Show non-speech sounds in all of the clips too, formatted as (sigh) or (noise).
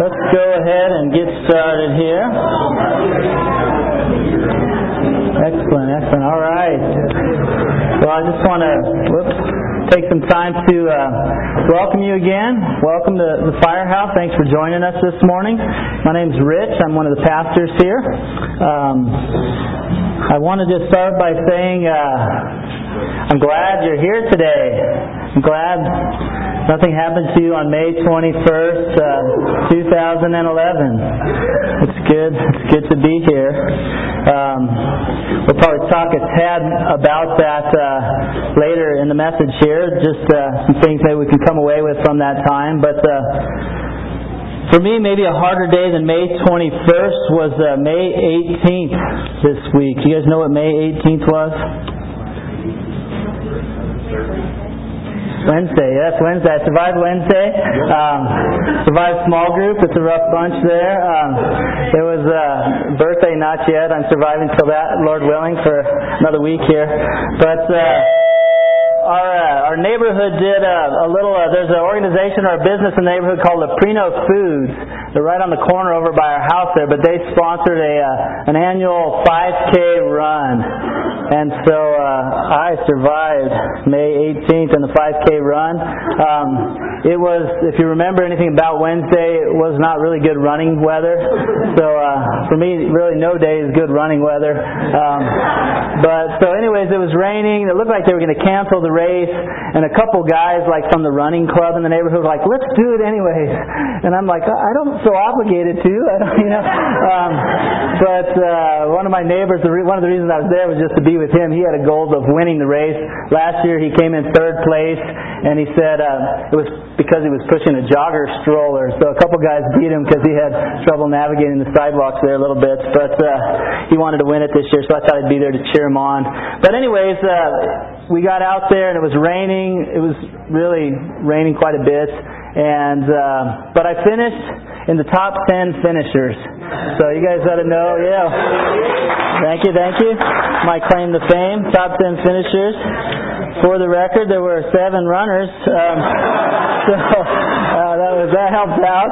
Let's go ahead and get started here. Excellent, excellent. All right. Well, I just want to take some time to uh, welcome you again. Welcome to the Firehouse. Thanks for joining us this morning. My name's Rich. I'm one of the pastors here. Um, I want to just start by saying uh, I'm glad you're here today. I'm glad nothing happened to you on May 21st, uh, 2011. It's good. It's good to be here. Um, we'll probably talk a tad about that uh, later in the message here. Just uh, some things maybe we can come away with from that time. But uh, for me, maybe a harder day than May 21st was uh, May 18th this week. You guys know what May 18th was? Wednesday, yes, Wednesday. I survived Wednesday. Um, survived small group. It's a rough bunch there. Um, it was uh, birthday, not yet. I'm surviving till that, Lord willing, for another week here. But uh, our uh, our neighborhood did a, a little. Uh, there's an organization or a business in the neighborhood called Leprino Foods. They're right on the corner over by our house there. But they sponsored a uh, an annual 5K run, and so uh, I survived May 18th in the 5K run. Um, it was, if you remember anything about Wednesday, it was not really good running weather. So uh, for me, really no day is good running weather. Um, but so, anyways, it was raining. It looked like they were going to cancel the race, and a couple guys like from the running club in the neighborhood were like, "Let's do it anyways." And I'm like, I don't feel obligated to, (laughs) I don't, you know. Um, but uh, one of my neighbors, one of the reasons I was there was just to be with him. He had a goal of winning the race. Last year, he came in third place, and he said uh, it was because he was pushing a jogger stroller. So a couple guys beat him because he had trouble navigating the sidewalks there a little bit. But uh, he wanted to win it this year, so I thought I'd be there to cheer him on. But anyways, uh, we got out there and it was raining. It was really raining quite a bit. And uh, but I finished in the top ten finishers. So you guys ought to know, yeah. Thank you, thank you. My claim to fame, top ten finishers. For the record, there were seven runners, um, (laughs) so uh, that was that helped out.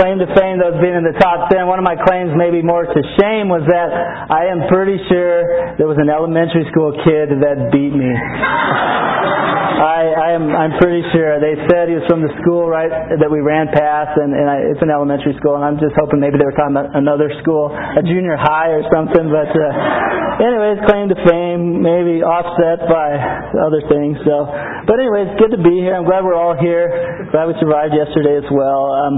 Claim to fame, though, being in the top ten. One of my claims, maybe more to shame, was that I am pretty sure there was an elementary school kid that beat me. I, I am I'm pretty sure. They said he was from the school right that we ran past, and, and I, it's an elementary school, and I'm just hoping maybe they were talking about another school, a junior high or something. But uh, anyways, claim to fame, maybe offset by other things. So, but anyway, it's good to be here. I'm glad we're all here. Glad we survived yesterday as well. Um,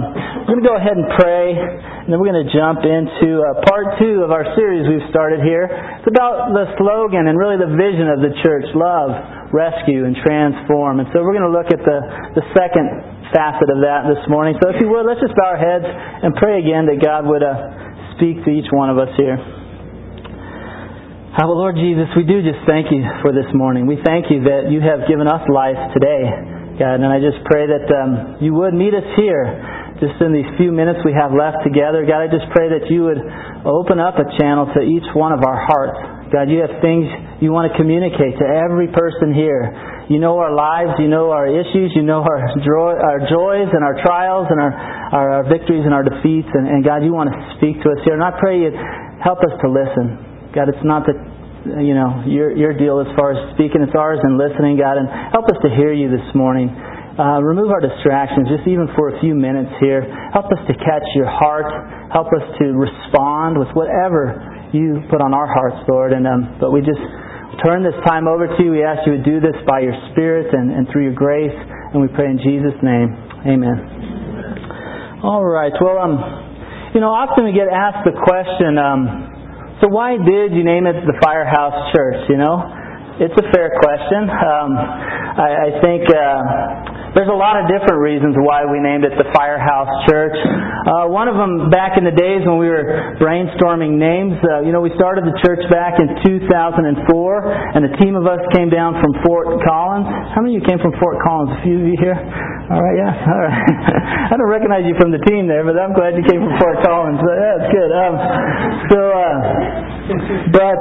we're going to go ahead and pray, and then we're going to jump into uh, part two of our series we've started here. It's about the slogan and really the vision of the church: love rescue and transform. And so we're going to look at the, the second facet of that this morning. So if you would, let's just bow our heads and pray again that God would uh, speak to each one of us here. Uh, well, Lord Jesus, we do just thank you for this morning. We thank you that you have given us life today, God, and I just pray that um, you would meet us here just in these few minutes we have left together. God, I just pray that you would open up a channel to each one of our hearts. God, you have things you want to communicate to every person here. You know our lives, you know our issues, you know our joy, our joys and our trials and our, our, our victories and our defeats. And, and God, you want to speak to us here. And I pray you help us to listen. God, it's not that you know your your deal as far as speaking; it's ours and listening. God, and help us to hear you this morning. Uh, remove our distractions, just even for a few minutes here. Help us to catch your heart. Help us to respond with whatever you put on our hearts, Lord. And um, but we just turn this time over to you. We ask you to do this by your Spirit and, and through your grace, and we pray in Jesus' name. Amen. All right. Well, um, you know, often we get asked the question, um, so why did you name it the Firehouse Church? You know, it's a fair question. Um, I, I think. Uh, there's a lot of different reasons why we named it the Firehouse Church. Uh, one of them back in the days when we were brainstorming names. Uh, you know, we started the church back in 2004, and a team of us came down from Fort Collins. How many of you came from Fort Collins? A few of you here. All right, yeah, all right. (laughs) I don't recognize you from the team there, but I'm glad you came from Fort Collins. So, that's good. Um, so. Uh, but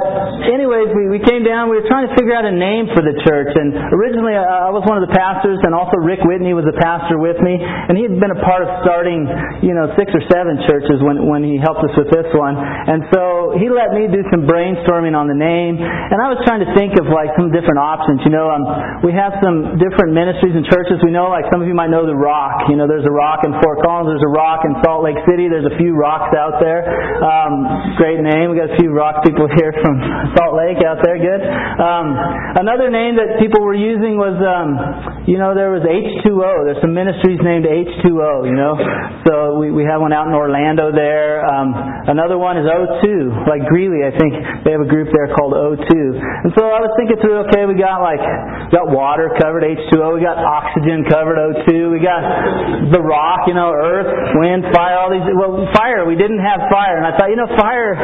anyways, we, we came down. We were trying to figure out a name for the church, and originally uh, I was one of the pastors, and also Rick Whitney was a pastor with me, and he had been a part of starting, you know, six or seven churches when when he helped us with this one. And so he let me do some brainstorming on the name, and I was trying to think of like some different options. You know, um, we have some different ministries and churches. We know, like some of you might know the Rock. You know, there's a Rock in Fort Collins. There's a Rock in Salt Lake City. There's a few rocks out there. Um, great name. We got a few rocks people (laughs) here from Salt Lake out there. Good. Um, another name that people were using was, um, you know, there was H2O. There's some ministries named H2O. You know, so we we have one out in Orlando there. Um, another one is O2, like Greeley. I think they have a group there called O2. And so I was thinking through. Okay, we got like we got water covered H2O. We got oxygen covered O2. We got the rock. You know, earth, wind, fire. All these. Well, fire. We didn't have fire, and I thought, you know, fire.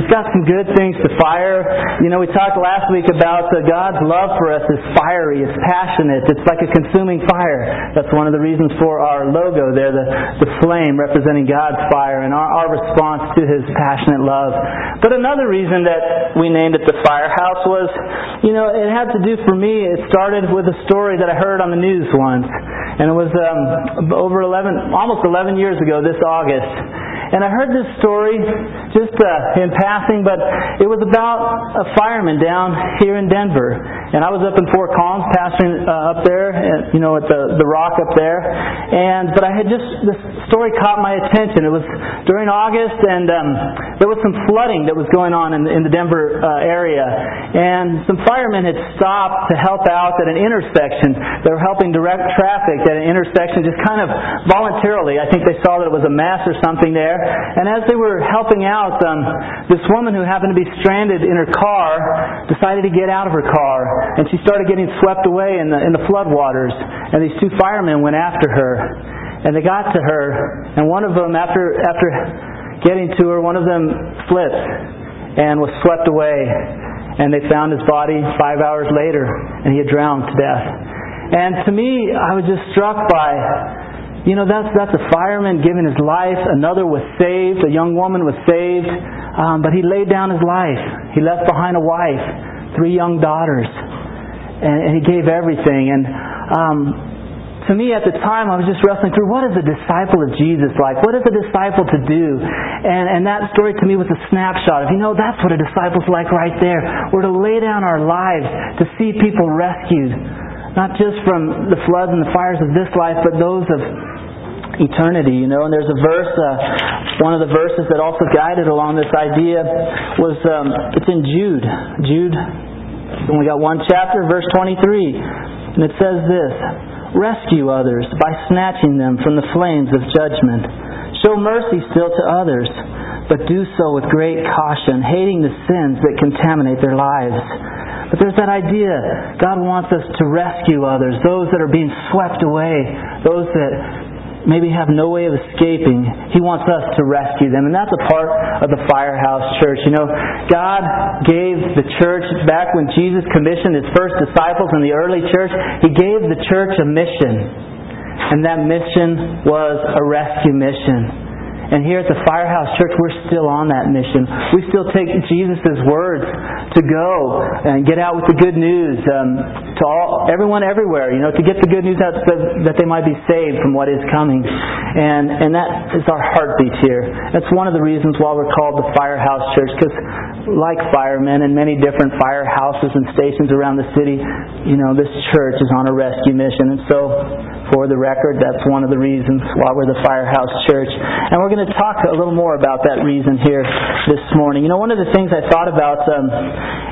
It's got some good things to fire. You know, we talked last week about uh, God's love for us is fiery, it's passionate, it's like a consuming fire. That's one of the reasons for our logo there, the, the flame representing God's fire and our, our response to His passionate love. But another reason that we named it the firehouse was, you know, it had to do for me, it started with a story that I heard on the news once. And it was um, over 11, almost 11 years ago this August. And I heard this story just uh, in passing, but it was about a fireman down here in Denver. And I was up in Fort Collins pastoring uh, up there, at, you know, at the, the rock up there. And, but I had just, this story caught my attention. It was during August, and um, there was some flooding that was going on in the, in the Denver uh, area. And some firemen had stopped to help out at an intersection. They were helping direct traffic at an intersection just kind of voluntarily. I think they saw that it was a mess or something there. And as they were helping out, um, this woman who happened to be stranded in her car decided to get out of her car, and she started getting swept away in the in the floodwaters. And these two firemen went after her, and they got to her, and one of them, after after getting to her, one of them slipped and was swept away. And they found his body five hours later, and he had drowned to death. And to me, I was just struck by you know, that's, that's a fireman giving his life. Another was saved. A young woman was saved. Um, but he laid down his life. He left behind a wife, three young daughters. And, and he gave everything. And um, to me at the time, I was just wrestling through what is a disciple of Jesus like? What is a disciple to do? And, and that story to me was a snapshot of, you know, that's what a disciple's like right there. We're to lay down our lives to see people rescued. Not just from the floods and the fires of this life, but those of eternity, you know. And there's a verse, uh, one of the verses that also guided along this idea was, um, it's in Jude. Jude, we got one chapter, verse 23. And it says this, Rescue others by snatching them from the flames of judgment. Show mercy still to others, but do so with great caution, hating the sins that contaminate their lives. But there's that idea God wants us to rescue others, those that are being swept away, those that maybe have no way of escaping. He wants us to rescue them. And that's a part of the firehouse church. You know, God gave the church, back when Jesus commissioned his first disciples in the early church, he gave the church a mission. And that mission was a rescue mission. And here at the Firehouse Church, we're still on that mission. We still take Jesus' words to go and get out with the good news um, to all, everyone everywhere, you know, to get the good news out that they might be saved from what is coming. And, and that is our heartbeat here. That's one of the reasons why we're called the Firehouse Church, because like firemen and many different firehouses and stations around the city, you know, this church is on a rescue mission. And so, for the record, that's one of the reasons why we're the Firehouse Church. And we're going to talk a little more about that reason here this morning. You know, one of the things I thought about um,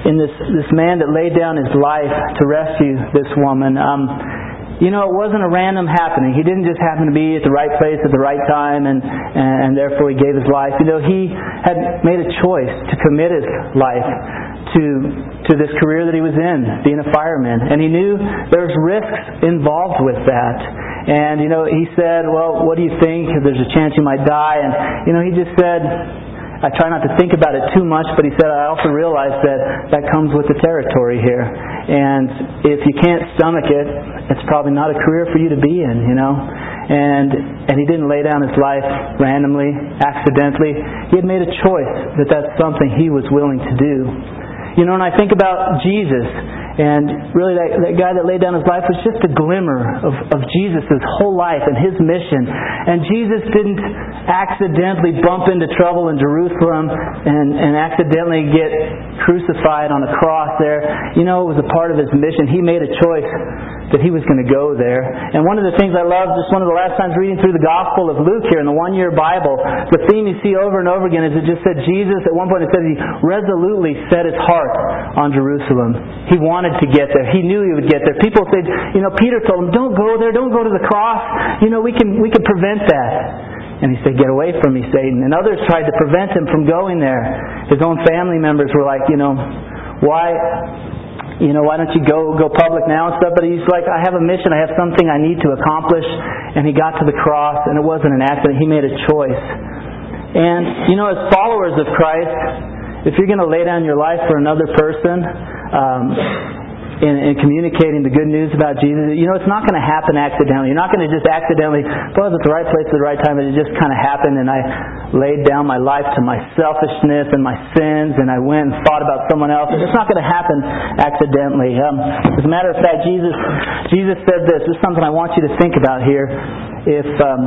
in this this man that laid down his life to rescue this woman. Um, you know, it wasn't a random happening. He didn't just happen to be at the right place at the right time and, and therefore he gave his life. You know, he had made a choice to commit his life to to this career that he was in, being a fireman. And he knew there was risks involved with that. And, you know, he said, Well, what do you think? There's a chance you might die. And, you know, he just said, I try not to think about it too much, but he said, I also realize that that comes with the territory here. And if you can't stomach it, it's probably not a career for you to be in, you know? And, and he didn't lay down his life randomly, accidentally. He had made a choice that that's something he was willing to do. You know, when I think about Jesus, and really, that, that guy that laid down his life was just a glimmer of, of Jesus' whole life and his mission. And Jesus didn't accidentally bump into trouble in Jerusalem and, and accidentally get crucified on a cross there. You know, it was a part of his mission. He made a choice that he was going to go there. And one of the things I love, just one of the last times reading through the Gospel of Luke here in the one year Bible, the theme you see over and over again is it just said Jesus, at one point it said he resolutely set his heart on Jerusalem. He wanted to get there. He knew he would get there. People said, you know, Peter told him, don't go there, don't go to the cross. You know, we can, we can prevent that. And he said, Get away from me, Satan. And others tried to prevent him from going there. His own family members were like, You know, why you know, why don't you go go public now and stuff? But he's like, I have a mission, I have something I need to accomplish. And he got to the cross, and it wasn't an accident. He made a choice. And you know, as followers of Christ, if you're going to lay down your life for another person, um, in, in communicating the good news about Jesus, you know, it's not going to happen accidentally. You're not going to just accidentally, well, I was at the right place at the right time, it just kind of happened, and I laid down my life to my selfishness and my sins, and I went and thought about someone else. It's not going to happen accidentally. Um, as a matter of fact, Jesus, Jesus said this. This is something I want you to think about here. If um,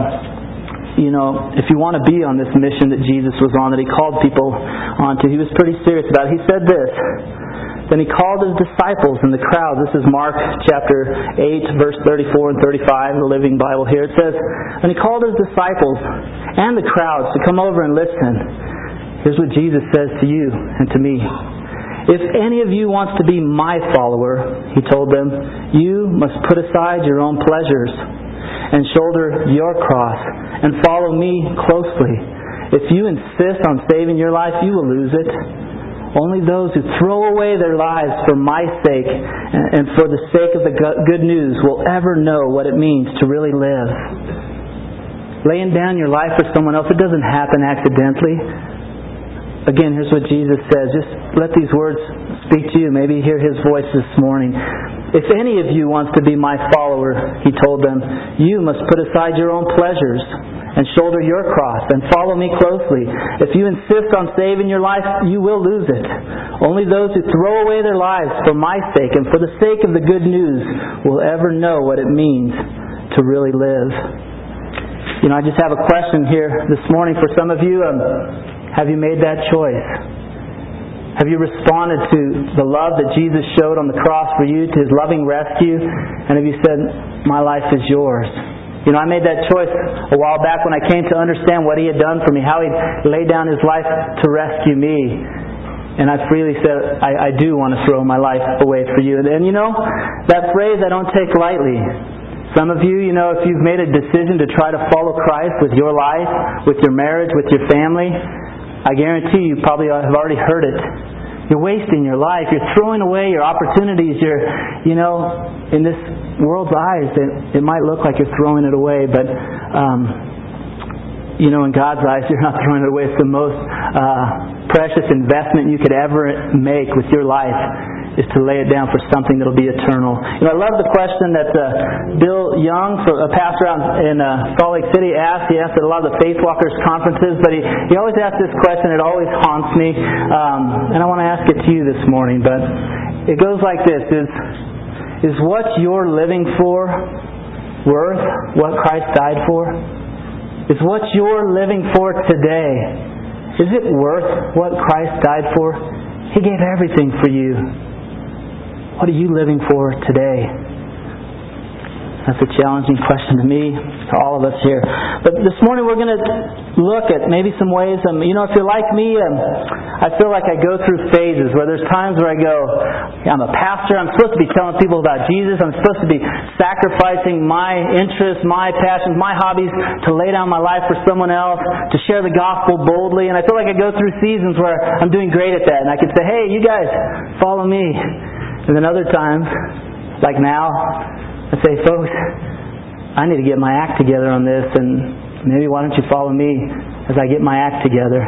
you know, if you want to be on this mission that Jesus was on, that he called people onto, he was pretty serious about it. He said this. Then he called his disciples and the crowd. This is Mark chapter 8, verse 34 and 35, the Living Bible here. It says, And he called his disciples and the crowds to come over and listen. Here's what Jesus says to you and to me. If any of you wants to be my follower, he told them, you must put aside your own pleasures and shoulder your cross and follow me closely. If you insist on saving your life, you will lose it. Only those who throw away their lives for my sake and for the sake of the good news will ever know what it means to really live. Laying down your life for someone else, it doesn't happen accidentally. Again, here's what Jesus says. Just let these words speak to you. Maybe hear his voice this morning. If any of you wants to be my follower, he told them, you must put aside your own pleasures and shoulder your cross and follow me closely. If you insist on saving your life, you will lose it. Only those who throw away their lives for my sake and for the sake of the good news will ever know what it means to really live. You know, I just have a question here this morning for some of you. Um, have you made that choice? Have you responded to the love that Jesus showed on the cross for you, to his loving rescue? And have you said, My life is yours? You know, I made that choice a while back when I came to understand what He had done for me, how He laid down His life to rescue me. And I freely said, I, I do want to throw my life away for you. And, and you know, that phrase I don't take lightly. Some of you, you know, if you've made a decision to try to follow Christ with your life, with your marriage, with your family, I guarantee you probably have already heard it. You're wasting your life. You're throwing away your opportunities. You're, you know, in this world's eyes, it, it might look like you're throwing it away, but, um, you know, in God's eyes, (laughs) you're not throwing it away. It's the most uh, precious investment you could ever make with your life is to lay it down for something that'll be eternal. You know, I love the question that uh, Bill Young, a pastor out in uh, Salt Lake City, asked. He asked at a lot of the Faith Walkers conferences, but he, he always asks this question. It always haunts me, um, and I want to ask it to you this morning. But it goes like this: Is is what you're living for worth what Christ died for? Is what you're living for today is it worth what Christ died for? He gave everything for you. What are you living for today? That's a challenging question to me, to all of us here. But this morning we're going to look at maybe some ways. Um, you know, if you're like me, um, I feel like I go through phases where there's times where I go, I'm a pastor. I'm supposed to be telling people about Jesus. I'm supposed to be sacrificing my interests, my passions, my hobbies to lay down my life for someone else, to share the gospel boldly. And I feel like I go through seasons where I'm doing great at that, and I can say, "Hey, you guys, follow me." And then other times, like now, I say, folks, I need to get my act together on this, and maybe why don't you follow me as I get my act together?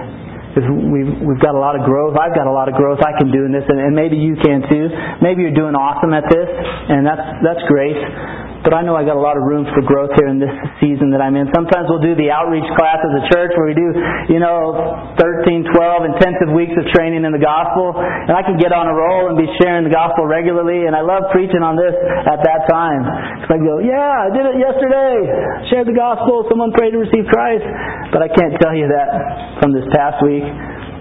Because we've, we've got a lot of growth. I've got a lot of growth I can do in this, and, and maybe you can too. Maybe you're doing awesome at this, and that's, that's great. But I know I got a lot of room for growth here in this season that I'm in. Sometimes we'll do the outreach class as a church where we do, you know, 13, 12 intensive weeks of training in the gospel. And I can get on a roll and be sharing the gospel regularly. And I love preaching on this at that time. Because I go, yeah, I did it yesterday. Shared the gospel. Someone prayed to receive Christ. But I can't tell you that from this past week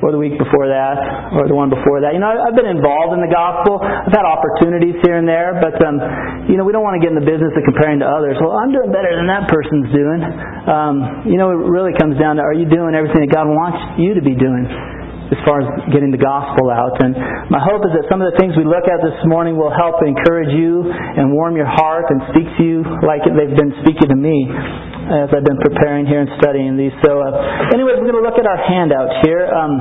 or the week before that, or the one before that. You know, I've been involved in the gospel. I've had opportunities here and there, but um, you know, we don't want to get in the business of comparing to others. Well, I'm doing better than that person's doing. Um, you know, it really comes down to are you doing everything that God wants you to be doing? As far as getting the gospel out. And my hope is that some of the things we look at this morning will help encourage you and warm your heart and speak to you like they've been speaking to me as I've been preparing here and studying these. So, uh, anyways, we're going to look at our handout here. Um,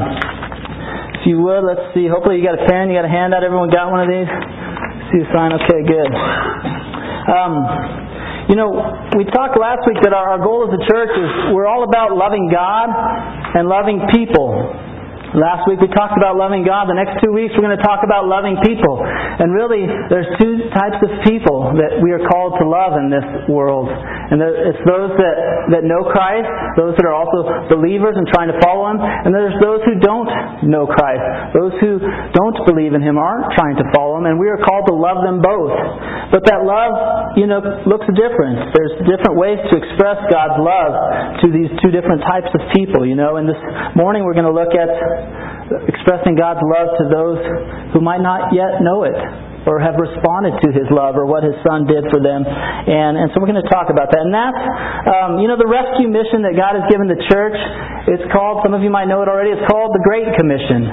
if you would, let's see. Hopefully, you got a pen, you got a handout. Everyone got one of these? See the sign? Okay, good. Um, you know, we talked last week that our, our goal as a church is we're all about loving God and loving people. Last week we talked about loving God. The next two weeks we're going to talk about loving people. And really, there's two types of people that we are called to love in this world. And it's those that, that know Christ, those that are also believers and trying to follow Him, and there's those who don't know Christ, those who don't believe in Him, aren't trying to follow Him, and we are called to love them both. But that love, you know, looks different. There's different ways to express God's love to these two different types of people, you know. And this morning we're going to look at expressing God's love to those who might not yet know it or have responded to His love or what His Son did for them. And, and so we're going to talk about that. And that's, um, you know, the rescue mission that God has given the church. It's called, some of you might know it already, it's called the Great Commission.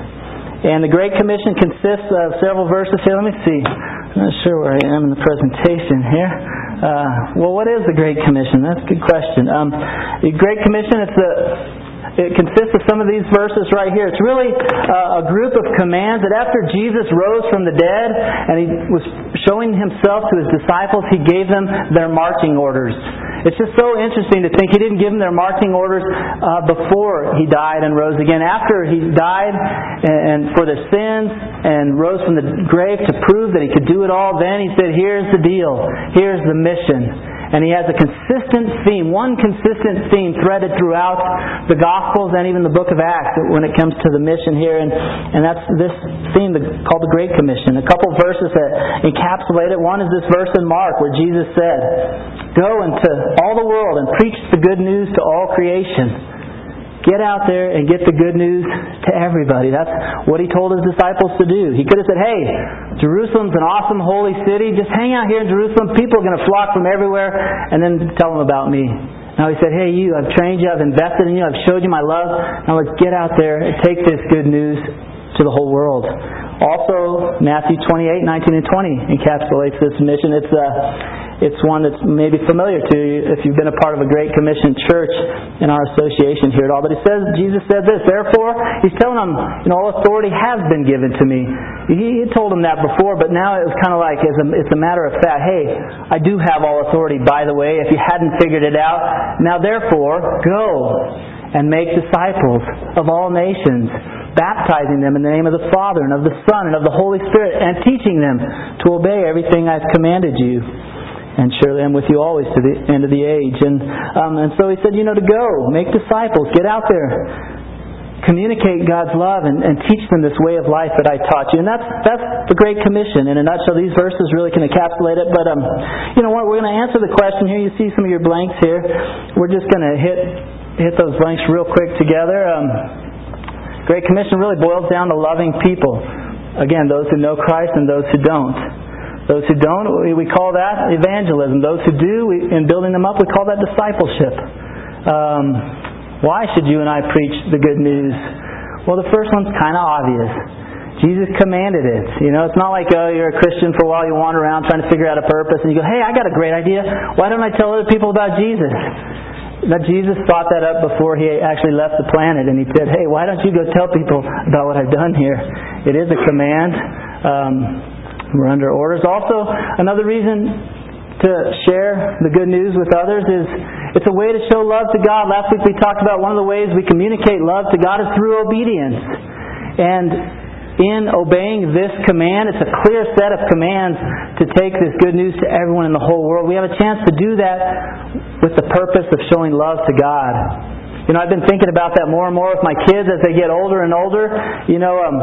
And the Great Commission consists of several verses here. Let me see. I'm not sure where I am in the presentation here. Uh, well, what is the Great Commission? That's a good question. Um, the Great Commission, it's the it consists of some of these verses right here. It's really uh, a group of commands that after Jesus rose from the dead and he was showing himself to his disciples, he gave them their marching orders. It's just so interesting to think he didn't give them their marching orders uh, before he died and rose again. After he died and, and for their sins and rose from the grave to prove that he could do it all, then he said, Here's the deal. Here's the mission and he has a consistent theme, one consistent theme threaded throughout the Gospels and even the book of Acts when it comes to the mission here. And, and that's this theme called the Great Commission. A couple verses that encapsulate it. One is this verse in Mark where Jesus said, Go into all the world and preach the good news to all creation. Get out there and get the good news to everybody. That's what he told his disciples to do. He could have said, Hey, Jerusalem's an awesome holy city. Just hang out here in Jerusalem. People are going to flock from everywhere. And then tell them about me. Now he said, Hey, you, I've trained you. I've invested in you. I've showed you my love. Now let's get out there and take this good news to the whole world. Also, Matthew 28, 19, and 20 encapsulates this mission. It's, uh, it's one that's maybe familiar to you if you've been a part of a Great Commission church in our association here at all. But he says, Jesus said this, therefore, he's telling them, you know, all authority has been given to me. He, he told them that before, but now it was kind of like, it's a, it's a matter of fact, hey, I do have all authority, by the way, if you hadn't figured it out. Now, therefore, go and make disciples of all nations baptizing them in the name of the Father and of the Son and of the Holy Spirit, and teaching them to obey everything I've commanded you. And surely I'm with you always to the end of the age. And, um, and so he said, you know, to go, make disciples, get out there, communicate God's love, and, and teach them this way of life that I taught you. And that's, that's the Great Commission. In a nutshell, these verses really can encapsulate it. But, um, you know what, we're going to answer the question here. You see some of your blanks here. We're just going to hit, hit those blanks real quick together. Um, Great Commission really boils down to loving people. Again, those who know Christ and those who don't. Those who don't, we call that evangelism. Those who do, we, in building them up, we call that discipleship. Um, why should you and I preach the good news? Well, the first one's kind of obvious. Jesus commanded it. You know, it's not like, oh, you're a Christian for a while, you wander around trying to figure out a purpose, and you go, hey, I got a great idea. Why don't I tell other people about Jesus? That Jesus thought that up before he actually left the planet, and he said, hey, why don't you go tell people about what I've done here? It is a command. Um, we're under orders. Also, another reason to share the good news with others is it's a way to show love to God. Last week we talked about one of the ways we communicate love to God is through obedience. And in obeying this command. It's a clear set of commands to take this good news to everyone in the whole world. We have a chance to do that with the purpose of showing love to God. You know, I've been thinking about that more and more with my kids as they get older and older. You know, um,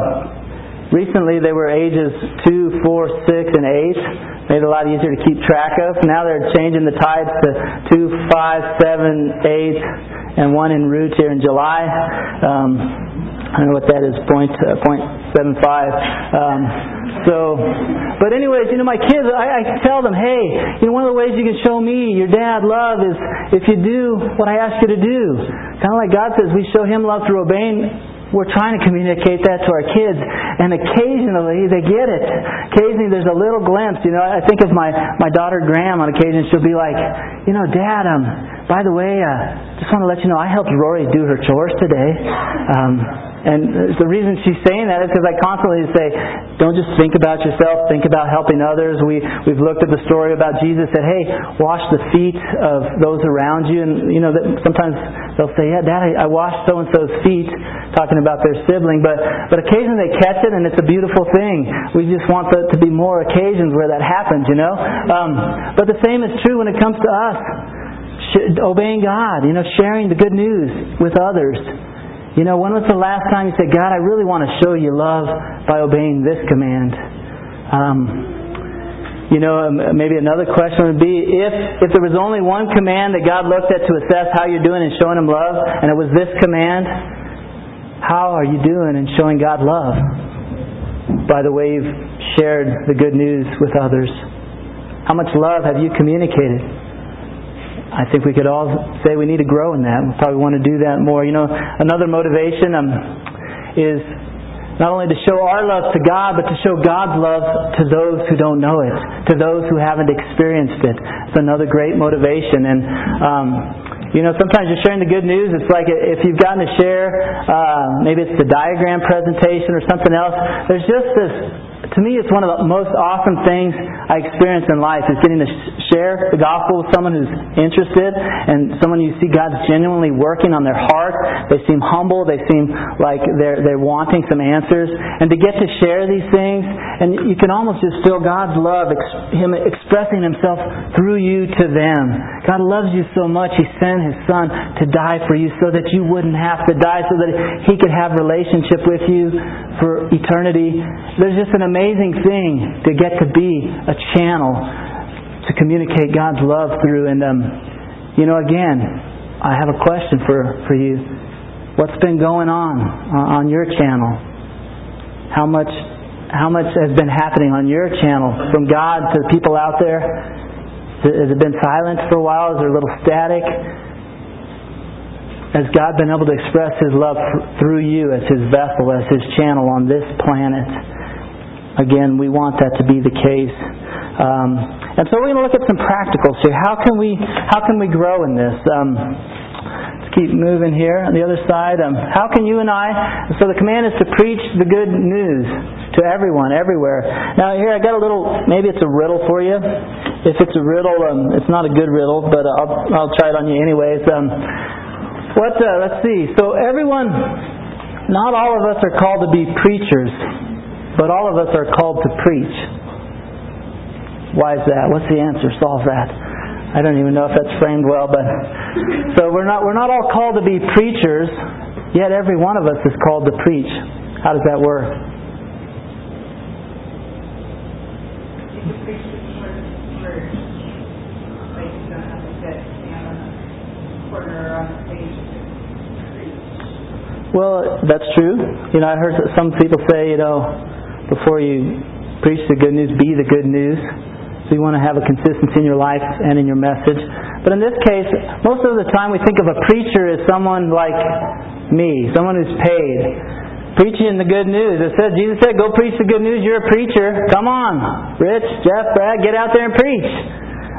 recently they were ages 2, 4, 6, and 8. Made it a lot easier to keep track of. Now they're changing the tides to 2, 5, 7, 8, and 1 en route here in July. Um, I don't know what that is, point, uh, point seven five. Um, so, but anyways, you know, my kids, I, I tell them, hey, you know, one of the ways you can show me your dad love is if you do what I ask you to do. Kind of like God says, we show Him love through obeying we're trying to communicate that to our kids, and occasionally they get it. Occasionally there's a little glimpse. You know, I think of my my daughter Graham. On occasion, she'll be like, you know, Dad, um, by the way, uh, just want to let you know I helped Rory do her chores today. Um, and the reason she's saying that is because I constantly say, don't just think about yourself, think about helping others. We, we've looked at the story about Jesus said, hey, wash the feet of those around you. And, you know, that sometimes they'll say, yeah, Dad, I, I washed so-and-so's feet, talking about their sibling. But, but occasionally they catch it and it's a beautiful thing. We just want there to be more occasions where that happens, you know. Um, but the same is true when it comes to us. Obeying God, you know, sharing the good news with others. You know, when was the last time you said, God, I really want to show you love by obeying this command? Um, you know, um, maybe another question would be if, if there was only one command that God looked at to assess how you're doing and showing Him love, and it was this command, how are you doing in showing God love? By the way you've shared the good news with others. How much love have you communicated? I think we could all say we need to grow in that. We probably want to do that more. You know, another motivation um, is not only to show our love to God, but to show God's love to those who don't know it, to those who haven't experienced it. It's another great motivation. And um, you know, sometimes you're sharing the good news. It's like if you've gotten to share, uh, maybe it's the diagram presentation or something else. There's just this to me, it's one of the most awesome things I experience in life is getting to share the gospel with someone who's interested and someone you see God's genuinely working on their heart. They seem humble. They seem like they're they're wanting some answers, and to get to share these things, and you can almost just feel God's love, Him expressing Himself through you to them. God loves you so much, He sent His Son to die for you so that you wouldn't have to die, so that He could have relationship with you for eternity. There's just an amazing amazing thing to get to be a channel to communicate God's love through. And, um, you know, again, I have a question for, for you. What's been going on on your channel? How much, how much has been happening on your channel from God to the people out there? Has it been silent for a while? Is there a little static? Has God been able to express His love through you as His vessel, as His channel on this planet? Again, we want that to be the case. Um, and so we're going to look at some practicals here. How can we how can we grow in this? Um, let's keep moving here on the other side. Um, how can you and I? So the command is to preach the good news to everyone, everywhere. Now here I got a little. Maybe it's a riddle for you. If it's a riddle, um, it's not a good riddle, but I'll I'll try it on you anyways. Um, what? Uh, let's see. So everyone, not all of us are called to be preachers. But all of us are called to preach. Why is that? What's the answer? Solve that. I don't even know if that's framed well, but so we're not we're not all called to be preachers, yet every one of us is called to preach. How does that work? Well, that's true. You know, I heard some people say, you know, before you preach the good news, be the good news. So you want to have a consistency in your life and in your message. But in this case, most of the time we think of a preacher as someone like me, someone who's paid. Preaching the good news. It says Jesus said, Go preach the good news, you're a preacher. Come on. Rich, Jeff, Brad, get out there and preach.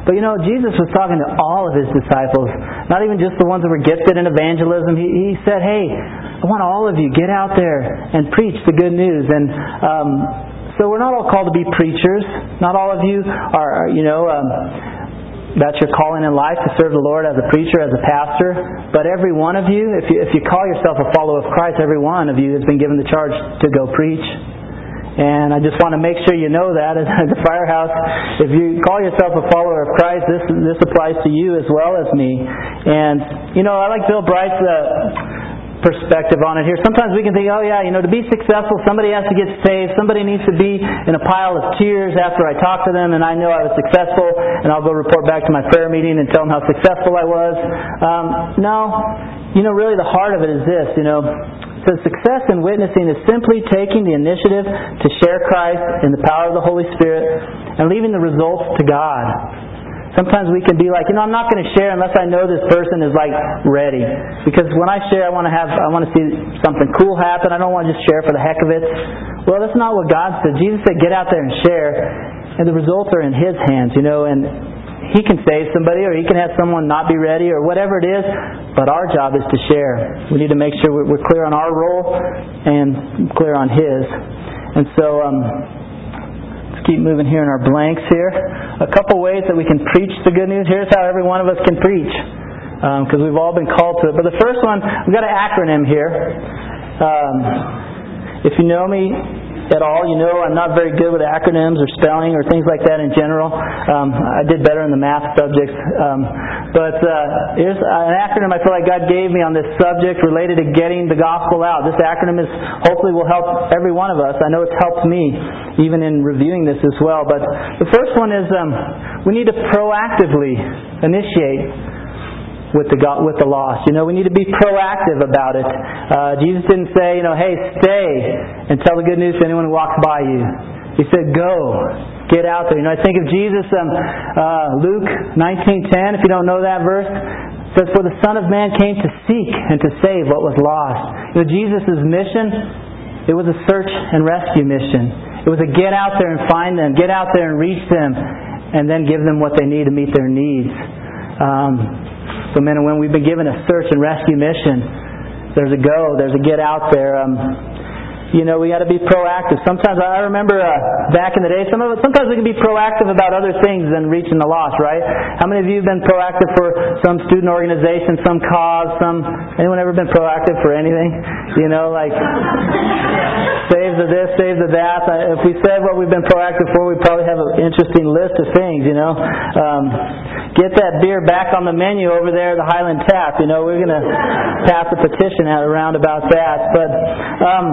But you know, Jesus was talking to all of his disciples, not even just the ones that were gifted in evangelism. He, he said, Hey, I want all of you, get out there and preach the good news. And um, so we're not all called to be preachers. Not all of you are, you know, um, that's your calling in life to serve the Lord as a preacher, as a pastor. But every one of you, if you, if you call yourself a follower of Christ, every one of you has been given the charge to go preach. And I just want to make sure you know that at (laughs) the firehouse. If you call yourself a follower of Christ, this this applies to you as well as me. And you know, I like Bill Bright's uh, perspective on it here. Sometimes we can think, oh yeah, you know, to be successful, somebody has to get saved. Somebody needs to be in a pile of tears after I talk to them and I know I was successful and I'll go report back to my prayer meeting and tell them how successful I was. Um, no, you know, really the heart of it is this, you know, so success in witnessing is simply taking the initiative to share Christ in the power of the Holy Spirit and leaving the results to God. Sometimes we can be like, you know, I'm not going to share unless I know this person is like ready. Because when I share, I want to have, I want to see something cool happen. I don't want to just share for the heck of it. Well, that's not what God said. Jesus said, get out there and share, and the results are in His hands, you know, and He can save somebody, or He can have someone not be ready, or whatever it is. But our job is to share. We need to make sure we're clear on our role and clear on His. And so, um, let's keep moving here in our blanks here. A couple ways that we can preach the good news. Here's how every one of us can preach, because um, we've all been called to it. But the first one, we've got an acronym here. Um, if you know me, at all. You know, I'm not very good with acronyms or spelling or things like that in general. Um, I did better in the math subjects. Um, but uh, here's an acronym I feel like God gave me on this subject related to getting the gospel out. This acronym is hopefully will help every one of us. I know it's helped me even in reviewing this as well. But the first one is um, we need to proactively initiate with the with the lost. You know, we need to be proactive about it. Uh, Jesus didn't say, you know, hey, stay and tell the good news to anyone who walks by you. He said, go, get out there. You know, I think of Jesus, um, uh, Luke 19:10. If you don't know that verse, says, "For the Son of Man came to seek and to save what was lost." You know, Jesus' mission, it was a search and rescue mission. It was a get out there and find them, get out there and reach them, and then give them what they need to meet their needs. Um, so, men and women, we've been given a search and rescue mission. There's a go, there's a get out there. Um, you know, we got to be proactive. Sometimes I remember uh, back in the day, some of us, sometimes we can be proactive about other things than reaching the lost, right? How many of you have been proactive for some student organization, some cause, some anyone ever been proactive for anything? You know, like save the this, save the that. If we said what we've been proactive for, we'd probably have an interesting list of things, you know. Um, get that beer back on the menu over there at the Highland Tap. You know, we're going to pass a petition out around about that. But um,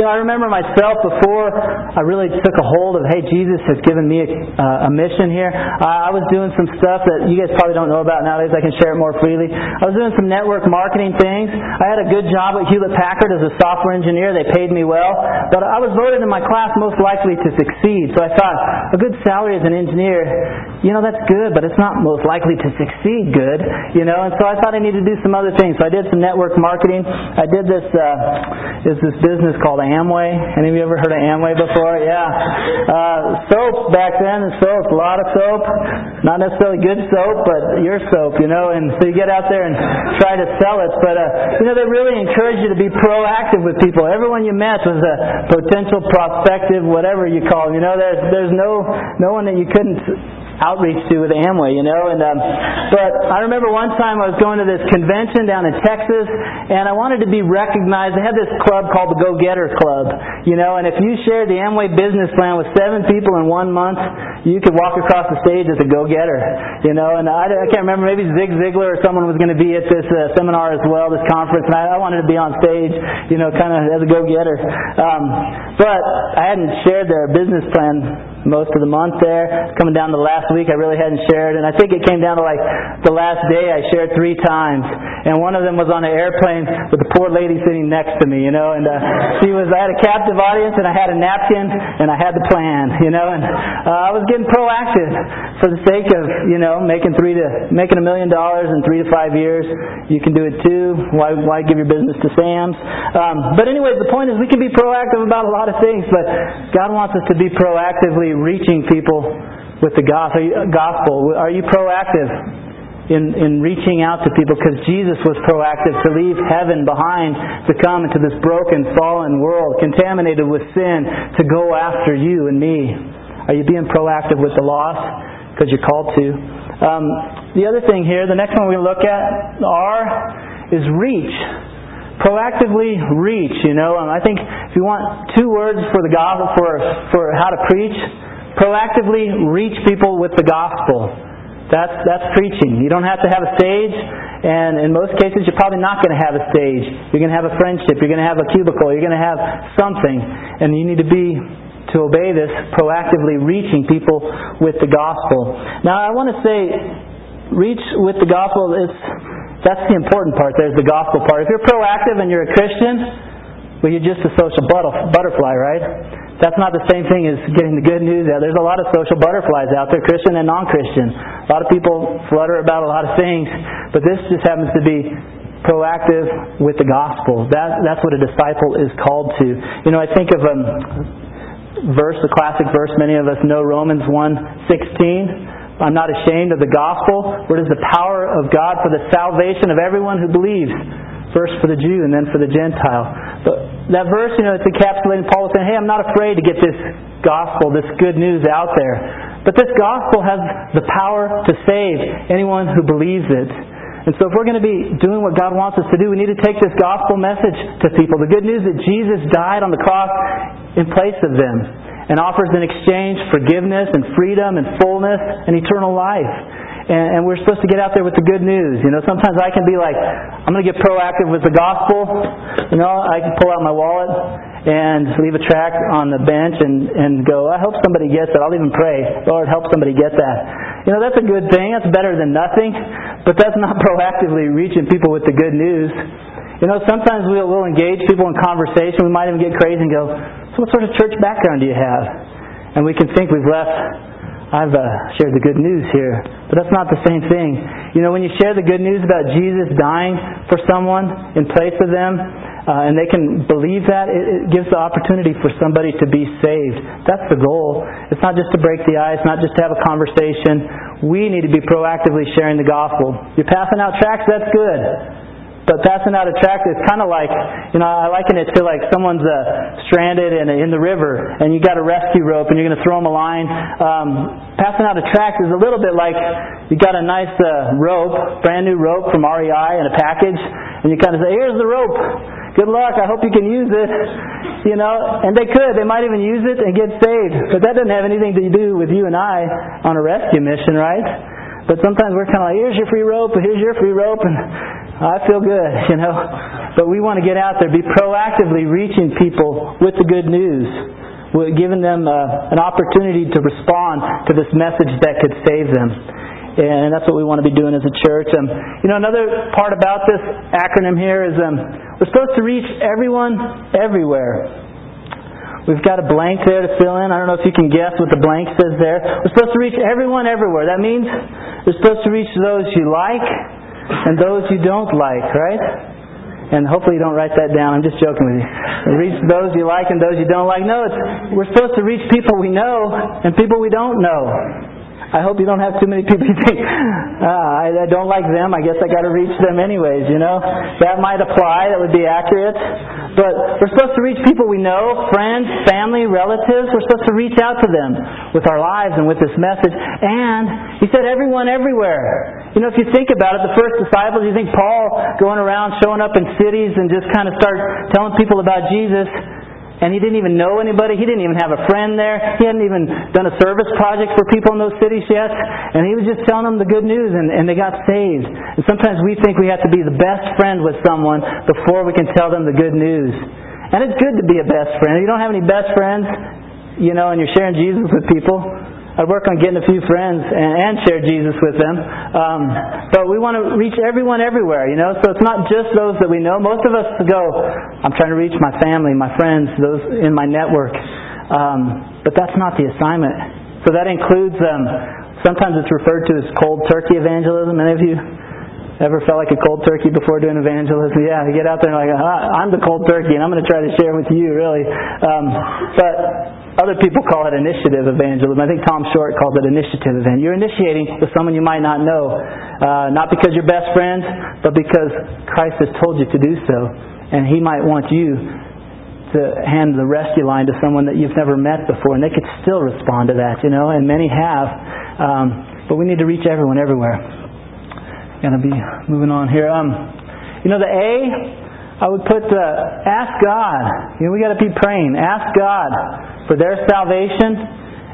you know, I remember myself before I really took a hold of, hey, Jesus has given me a, uh, a mission here. Uh, I was doing some stuff that you guys probably don't know about nowadays. I can share it more freely. I was doing some network marketing things. I had a good job at Hewlett Packard as a software engineer. They paid me well. But I was voted in my class most likely to succeed. So I thought, a good salary as an engineer, you know, that's good, but it's not most likely to succeed good, you know. And so I thought I needed to do some other things. So I did some network marketing. I did this, uh, is this business called called Amway. Any of you ever heard of Amway before? Yeah. Uh, soap back then, the soap, a lot of soap. Not necessarily good soap, but your soap, you know. And so you get out there and try to sell it. But, uh, you know, they really encourage you to be proactive with people. Everyone you met was a potential prospective, whatever you call them. You know, there's, there's no, no one that you couldn't outreach to with Amway, you know. And um, but I remember one time I was going to this convention down in Texas, and I wanted to be recognized. They had this club called the Go Getter Club, you know. And if you shared the Amway business plan with seven people in one month, you could walk across the stage as a Go Getter, you know. And I, I can't remember, maybe Zig Ziglar or someone was going to be at this uh, seminar as well, this conference, and I, I wanted to be on stage, you know, kind of as a Go Getter. Um, but I hadn't shared their business plan most of the month there. Coming down to the last week, I really hadn't shared, and I think it came down to like the last day I shared three times, and one of them was on an airplane with a poor lady sitting next to me, you know, and uh, she was. I had a captive audience, and I had a napkin, and I had the plan, you know, and uh, I was getting proactive for the sake of you know making three to making a million dollars in three to five years. You can do it too. Why why give your business to Sam's? Um, but anyways, the point is we can be proactive about a lot of things, but God wants us to be proactively reaching people with the gospel. Are you proactive in, in reaching out to people? Because Jesus was proactive to leave heaven behind to come into this broken, fallen world, contaminated with sin, to go after you and me. Are you being proactive with the lost? Because you're called to. Um, the other thing here, the next one we look at, R, is reach proactively reach. You know, and I think if you want two words for the gospel for for how to preach, proactively reach people with the gospel. That's that's preaching. You don't have to have a stage, and in most cases, you're probably not going to have a stage. You're going to have a friendship. You're going to have a cubicle. You're going to have something, and you need to be to obey this proactively reaching people with the gospel. Now, I want to say, reach with the gospel is that's the important part. There's the gospel part. If you're proactive and you're a Christian, well, you're just a social butterfly, right? That's not the same thing as getting the good news out. There's a lot of social butterflies out there, Christian and non-Christian. A lot of people flutter about a lot of things, but this just happens to be proactive with the gospel. That, that's what a disciple is called to. You know, I think of a verse, the classic verse many of us know, Romans 1, 16 I'm not ashamed of the gospel, it is the power of God for the salvation of everyone who believes. First for the Jew and then for the Gentile. But that verse, you know, it's encapsulating Paul saying, hey, I'm not afraid to get this gospel, this good news out there. But this gospel has the power to save anyone who believes it. And so if we're going to be doing what God wants us to do, we need to take this gospel message to people. The good news that Jesus died on the cross in place of them and offers in exchange forgiveness and freedom and fullness and eternal life. And, and, we're supposed to get out there with the good news. You know, sometimes I can be like, I'm going to get proactive with the gospel. You know, I can pull out my wallet and leave a tract on the bench and, and go, I hope somebody gets it. I'll even pray, Lord, help somebody get that. You know, that's a good thing. That's better than nothing. But that's not (laughs) proactively reaching people with the good news. You know, sometimes we'll, we'll engage people in conversation. We might even get crazy and go, So, what sort of church background do you have? And we can think we've left, I've uh, shared the good news here. But that's not the same thing. You know, when you share the good news about Jesus dying for someone in place of them, uh, and they can believe that, it, it gives the opportunity for somebody to be saved. That's the goal. It's not just to break the ice, not just to have a conversation. We need to be proactively sharing the gospel. You're passing out tracts, that's good. But passing out a tract is kind of like, you know, I liken it to like someone's uh, stranded in, in the river and you got a rescue rope and you're going to throw them a line. Um, passing out a tract is a little bit like you got a nice uh, rope, brand new rope from REI in a package, and you kind of say, here's the rope. Good luck. I hope you can use it. You know, and they could. They might even use it and get saved. But that doesn't have anything to do with you and I on a rescue mission, right? But sometimes we're kind of like, here's your free rope, here's your free rope, and I feel good, (laughs) you know. But we want to get out there, be proactively reaching people with the good news, We're giving them uh, an opportunity to respond to this message that could save them. And that's what we want to be doing as a church. Um, you know, another part about this acronym here is um, we're supposed to reach everyone everywhere. We've got a blank there to fill in. I don't know if you can guess what the blank says there. We're supposed to reach everyone everywhere. That means we're supposed to reach those you like, and those you don't like, right? And hopefully you don't write that down. I'm just joking with you. Reach those you like and those you don't like. No, it's, we're supposed to reach people we know and people we don't know. I hope you don't have too many people you think, ah, I, I don't like them. I guess I got to reach them anyways. You know, that might apply. That would be accurate. But we're supposed to reach people we know, friends, family, relatives. We're supposed to reach out to them with our lives and with this message. And he said, everyone, everywhere. You know, if you think about it, the first disciples, you think Paul going around, showing up in cities, and just kind of start telling people about Jesus and he didn't even know anybody. He didn't even have a friend there. He hadn't even done a service project for people in those cities yet. And he was just telling them the good news, and, and they got saved. And sometimes we think we have to be the best friend with someone before we can tell them the good news. And it's good to be a best friend. If you don't have any best friends, you know, and you're sharing Jesus with people, I'd work on getting a few friends and, and share Jesus with them. Um, but we want to reach everyone everywhere, you know. So it's not just those that we know. Most of us go, I'm trying to reach my family, my friends, those in my network. Um, but that's not the assignment. So that includes. Um, sometimes it's referred to as cold turkey evangelism. Any of you Ever felt like a cold turkey before doing evangelism? Yeah, you get out there and like, ah, I'm the cold turkey, and I'm going to try to share with you, really. Um, but other people call it initiative evangelism. I think Tom Short calls it initiative evangelism. You're initiating with someone you might not know, uh, not because you're best friends, but because Christ has told you to do so, and He might want you to hand the rescue line to someone that you've never met before, and they could still respond to that, you know, and many have. Um, but we need to reach everyone everywhere. Gonna be moving on here. Um, you know the A, I would put the ask God. You know we got to be praying. Ask God for their salvation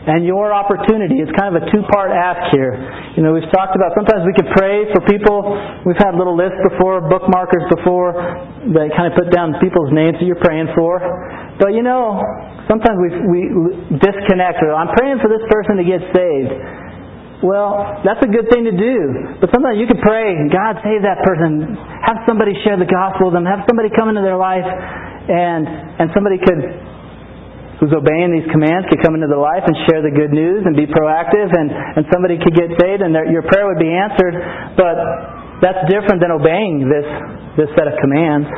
and your opportunity. It's kind of a two-part ask here. You know, we've talked about sometimes we can pray for people. We've had little lists before, bookmarkers before, that kind of put down people's names that you're praying for. But you know, sometimes we we disconnect. I'm praying for this person to get saved. Well, that's a good thing to do. But sometimes you could pray, God save that person. Have somebody share the gospel with them. Have somebody come into their life and and somebody could who's obeying these commands could come into their life and share the good news and be proactive and, and somebody could get saved and their, your prayer would be answered. But that's different than obeying this this set of commands.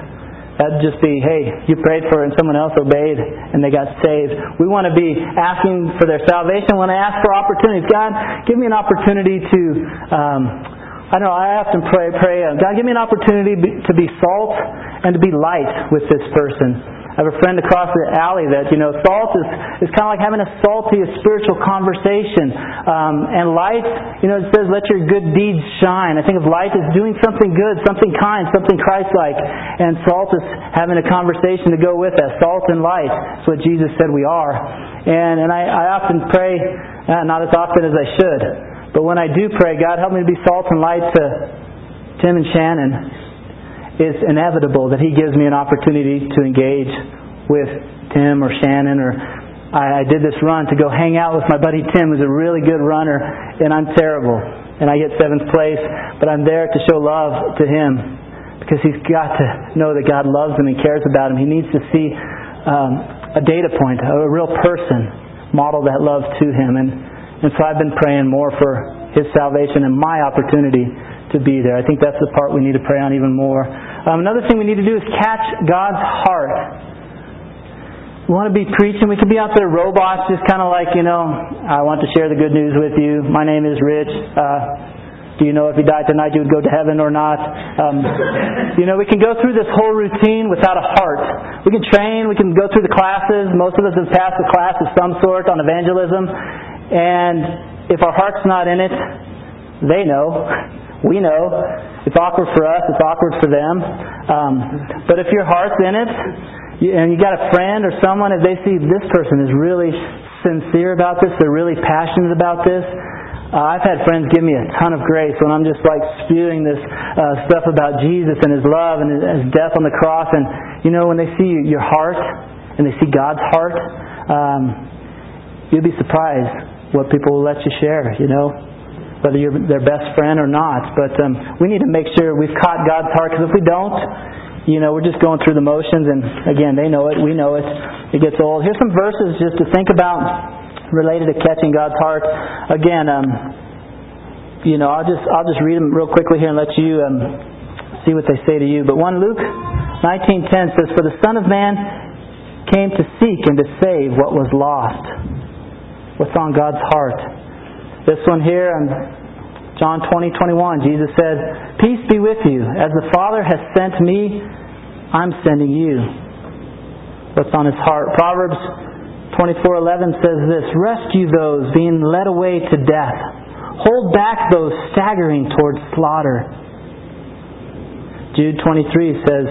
That'd just be, hey, you prayed for it and someone else obeyed and they got saved. We want to be asking for their salvation. We want to ask for opportunities. God, give me an opportunity to, um, I don't know, I often pray, pray, uh, God, give me an opportunity to be salt and to be light with this person. I have a friend across the alley that, you know, salt is, is kind of like having a salty, a spiritual conversation. Um, and light, you know, it says, let your good deeds shine. I think of light as doing something good, something kind, something Christ-like. And salt is having a conversation to go with that. Salt and light. That's what Jesus said we are. And, and I, I often pray, uh, not as often as I should, but when I do pray, God help me to be salt and light to Tim and Shannon it's inevitable that he gives me an opportunity to engage with Tim or Shannon or I, did this run to go hang out with my buddy Tim who's a really good runner and I'm terrible and I get seventh place but I'm there to show love to him because he's got to know that God loves him and cares about him. He needs to see um, a data point, a real person model that love to him and and so I've been praying more for his salvation and my opportunity to be there. I think that's the part we need to pray on even more. Um, another thing we need to do is catch God's heart. We want to be preaching. We can be out there robots, just kind of like, you know, I want to share the good news with you. My name is Rich. Uh, do you know if you died tonight you would go to heaven or not? Um, you know, we can go through this whole routine without a heart. We can train, we can go through the classes. Most of us have passed a class of some sort on evangelism. And if our heart's not in it, they know. (laughs) We know it's awkward for us, it's awkward for them. Um, but if your heart's in it, and you got a friend or someone, if they see this person is really sincere about this, they're really passionate about this, uh, I've had friends give me a ton of grace when I'm just like spewing this uh, stuff about Jesus and His love and His death on the cross. And you know, when they see your heart and they see God's heart, um, you'll be surprised what people will let you share. You know, whether you're their best friend or not. But um, we need to make sure we've caught God's heart, because if we don't, you know, we're just going through the motions, and again, they know it, we know it. It gets old. Here's some verses just to think about related to catching God's heart. Again, um, you know, I'll just I'll just read them real quickly here and let you um, see what they say to you. But one Luke 19:10 says, "For the Son of Man came to seek and to save what was lost." What's on God's heart? This one here in John 20, 21, Jesus said, Peace be with you. As the Father has sent me, I'm sending you. What's on his heart? Proverbs 24:11 says this, Rescue those being led away to death. Hold back those staggering towards slaughter. Jude 23 says,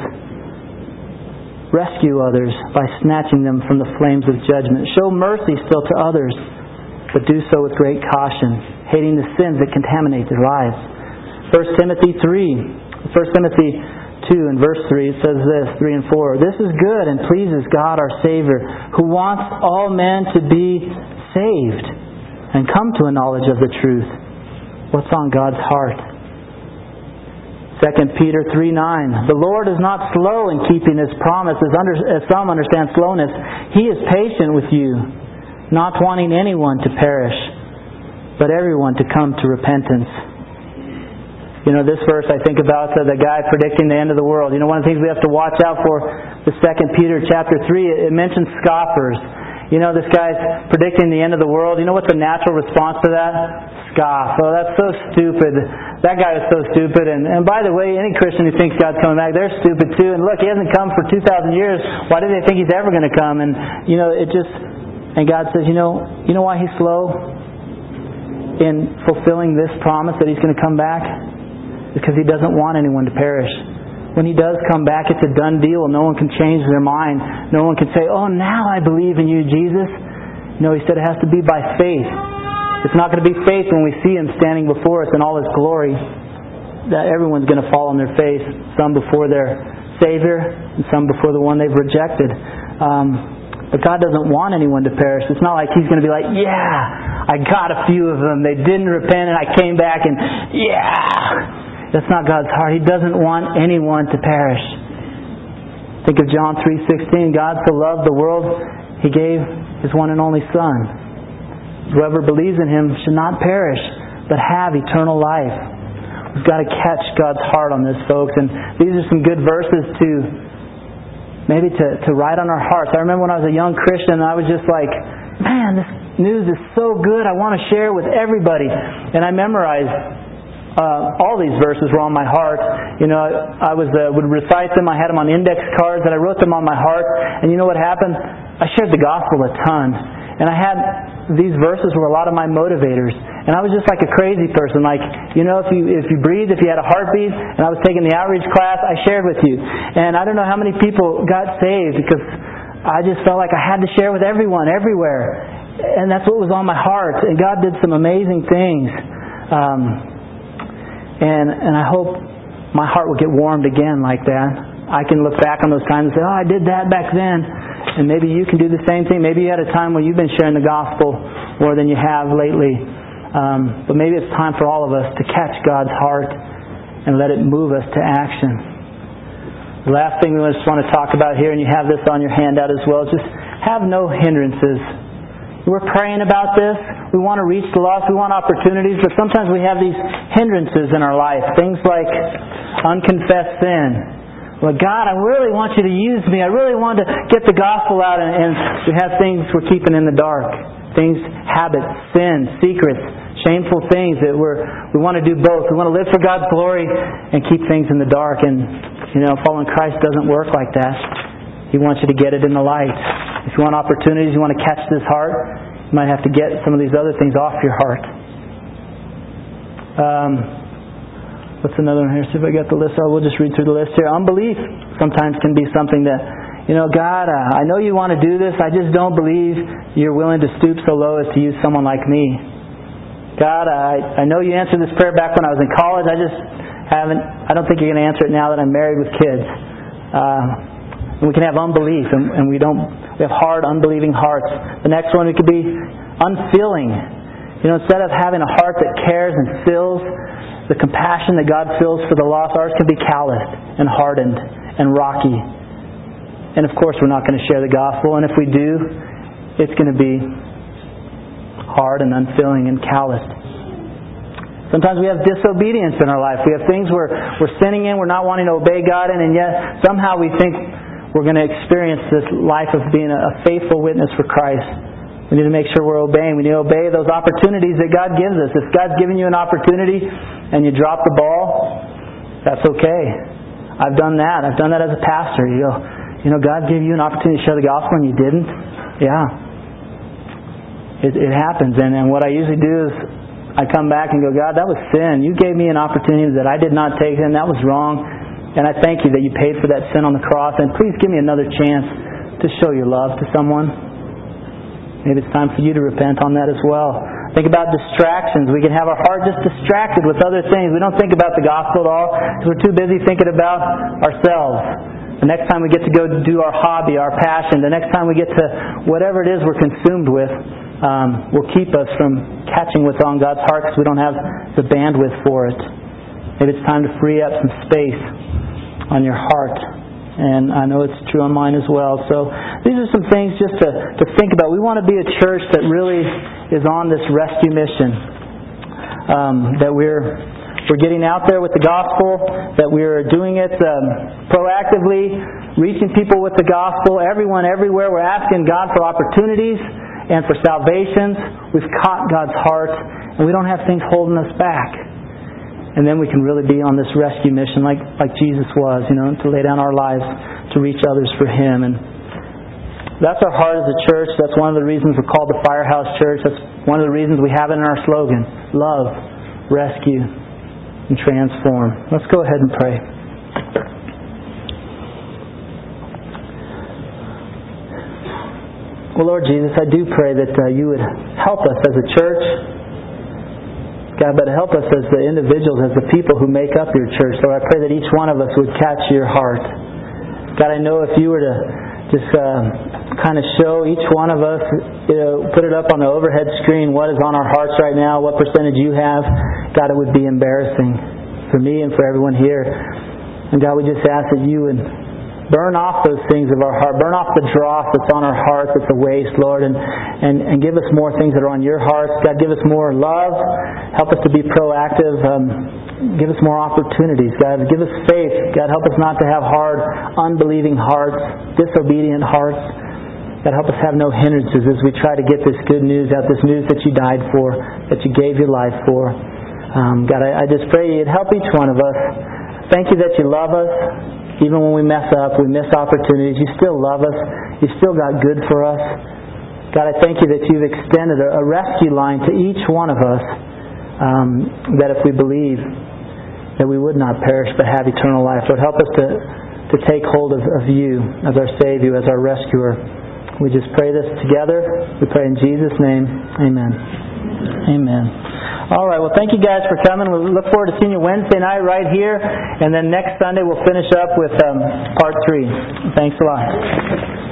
Rescue others by snatching them from the flames of judgment. Show mercy still to others but do so with great caution, hating the sins that contaminate their lives. 1 Timothy 3, 1 Timothy 2 and verse 3, says this, 3 and 4. This is good and pleases God our Savior, who wants all men to be saved and come to a knowledge of the truth. What's on God's heart? 2 Peter 3 9. The Lord is not slow in keeping his promise, as, under, as some understand slowness. He is patient with you, not wanting anyone to perish, but everyone to come to repentance. You know, this verse I think about uh, the guy predicting the end of the world. You know, one of the things we have to watch out for, the second Peter chapter 3, it mentions scoffers. You know, this guy's predicting the end of the world. You know what's the natural response to that? Scoff. Oh, that's so stupid. That guy is so stupid. And, and by the way, any Christian who thinks God's coming back, they're stupid too. And look, he hasn't come for 2,000 years. Why do they think he's ever going to come? And, you know, it just, and God says, you know, you know why he's slow in fulfilling this promise that he's going to come back? because he doesn't want anyone to perish. When he does come back, it's a done deal. No one can change their mind. No one can say, Oh, now I believe in you, Jesus. No, he said it has to be by faith. It's not going to be faith when we see him standing before us in all his glory that everyone's going to fall on their face, some before their Savior and some before the one they've rejected. Um, but God doesn't want anyone to perish. It's not like He's going to be like, yeah, I got a few of them. They didn't repent and I came back and, yeah. That's not God's heart. He doesn't want anyone to perish. Think of John 3:16. God so loved the world, he gave his one and only son. Whoever believes in him should not perish, but have eternal life. We've got to catch God's heart on this, folks. And these are some good verses to maybe to, to write on our hearts. I remember when I was a young Christian, I was just like, man, this news is so good. I want to share it with everybody. And I memorized uh, all these verses were on my heart. You know, I was uh, would recite them. I had them on index cards, and I wrote them on my heart. And you know what happened? I shared the gospel a ton, and I had these verses were a lot of my motivators. And I was just like a crazy person. Like, you know, if you if you breathe, if you had a heartbeat, and I was taking the outreach class, I shared with you. And I don't know how many people got saved because I just felt like I had to share with everyone, everywhere. And that's what was on my heart. And God did some amazing things. Um, and, and I hope my heart will get warmed again like that. I can look back on those times and say, oh, I did that back then. And maybe you can do the same thing. Maybe you had a time where you've been sharing the gospel more than you have lately. Um, but maybe it's time for all of us to catch God's heart and let it move us to action. The last thing we just want to talk about here, and you have this on your handout as well, is just have no hindrances we're praying about this. We want to reach the lost. We want opportunities, but sometimes we have these hindrances in our life. Things like unconfessed sin. Well, God, I really want you to use me. I really want to get the gospel out, and, and we have things we're keeping in the dark. Things, habits, sin, secrets, shameful things that we're we want to do both. We want to live for God's glory and keep things in the dark. And you know, following Christ doesn't work like that. He wants you to get it in the light. If you want opportunities, you want to catch this heart, you might have to get some of these other things off your heart. Um, what's another one here? See if I got the list. Oh, we'll just read through the list here. Unbelief sometimes can be something that, you know, God, uh, I know you want to do this. I just don't believe you're willing to stoop so low as to use someone like me. God, I, I know you answered this prayer back when I was in college. I just haven't. I don't think you're going to answer it now that I'm married with kids. Uh, we can have unbelief, and, and we don't. We have hard, unbelieving hearts. The next one, it could be unfilling. You know, instead of having a heart that cares and feels the compassion that God feels for the lost, ours can be calloused and hardened and rocky. And of course, we're not going to share the gospel. And if we do, it's going to be hard and unfilling and calloused. Sometimes we have disobedience in our life. We have things where we're sinning in, we're not wanting to obey God in, and yet somehow we think we're going to experience this life of being a faithful witness for Christ. We need to make sure we're obeying. We need to obey those opportunities that God gives us. If God's given you an opportunity and you drop the ball, that's okay. I've done that. I've done that as a pastor. You go, you know, God gave you an opportunity to share the gospel and you didn't? Yeah. It, it happens. And, and what I usually do is I come back and go, God, that was sin. You gave me an opportunity that I did not take, and that was wrong. And I thank you that you paid for that sin on the cross. And please give me another chance to show your love to someone. Maybe it's time for you to repent on that as well. Think about distractions. We can have our heart just distracted with other things. We don't think about the gospel at all because we're too busy thinking about ourselves. The next time we get to go do our hobby, our passion, the next time we get to whatever it is we're consumed with, um, will keep us from catching what's on God's heart because we don't have the bandwidth for it. Maybe it's time to free up some space on your heart. And I know it's true on mine as well. So these are some things just to, to think about. We want to be a church that really is on this rescue mission. Um, that we're we're getting out there with the gospel, that we're doing it um, proactively, reaching people with the gospel, everyone, everywhere. We're asking God for opportunities and for salvations. We've caught God's heart, and we don't have things holding us back. And then we can really be on this rescue mission like, like Jesus was, you know, to lay down our lives to reach others for Him. And that's our heart as a church. That's one of the reasons we're called the Firehouse Church. That's one of the reasons we have it in our slogan love, rescue, and transform. Let's go ahead and pray. Well, Lord Jesus, I do pray that uh, you would help us as a church. God, but help us as the individuals, as the people who make up your church. Lord, I pray that each one of us would catch your heart. God, I know if you were to just uh, kind of show each one of us, you know, put it up on the overhead screen, what is on our hearts right now, what percentage you have, God, it would be embarrassing for me and for everyone here. And God, we just ask that you would burn off those things of our heart. Burn off the dross that's on our hearts that's a waste, Lord, and, and, and give us more things that are on your hearts. God, give us more love. Help us to be proactive. Um, give us more opportunities, God. Give us faith. God, help us not to have hard, unbelieving hearts, disobedient hearts. God, help us have no hindrances as we try to get this good news out, this news that you died for, that you gave your life for. Um, God, I, I just pray you'd help each one of us. Thank you that you love us. Even when we mess up, we miss opportunities, you still love us. You still got good for us. God, I thank you that you've extended a, a rescue line to each one of us um, that if we believe, that we would not perish but have eternal life. Lord, help us to, to take hold of, of you as our Savior, as our rescuer. We just pray this together. We pray in Jesus' name. Amen. Amen. All right. Well, thank you guys for coming. We look forward to seeing you Wednesday night right here, and then next Sunday we'll finish up with um, part three. Thanks a lot.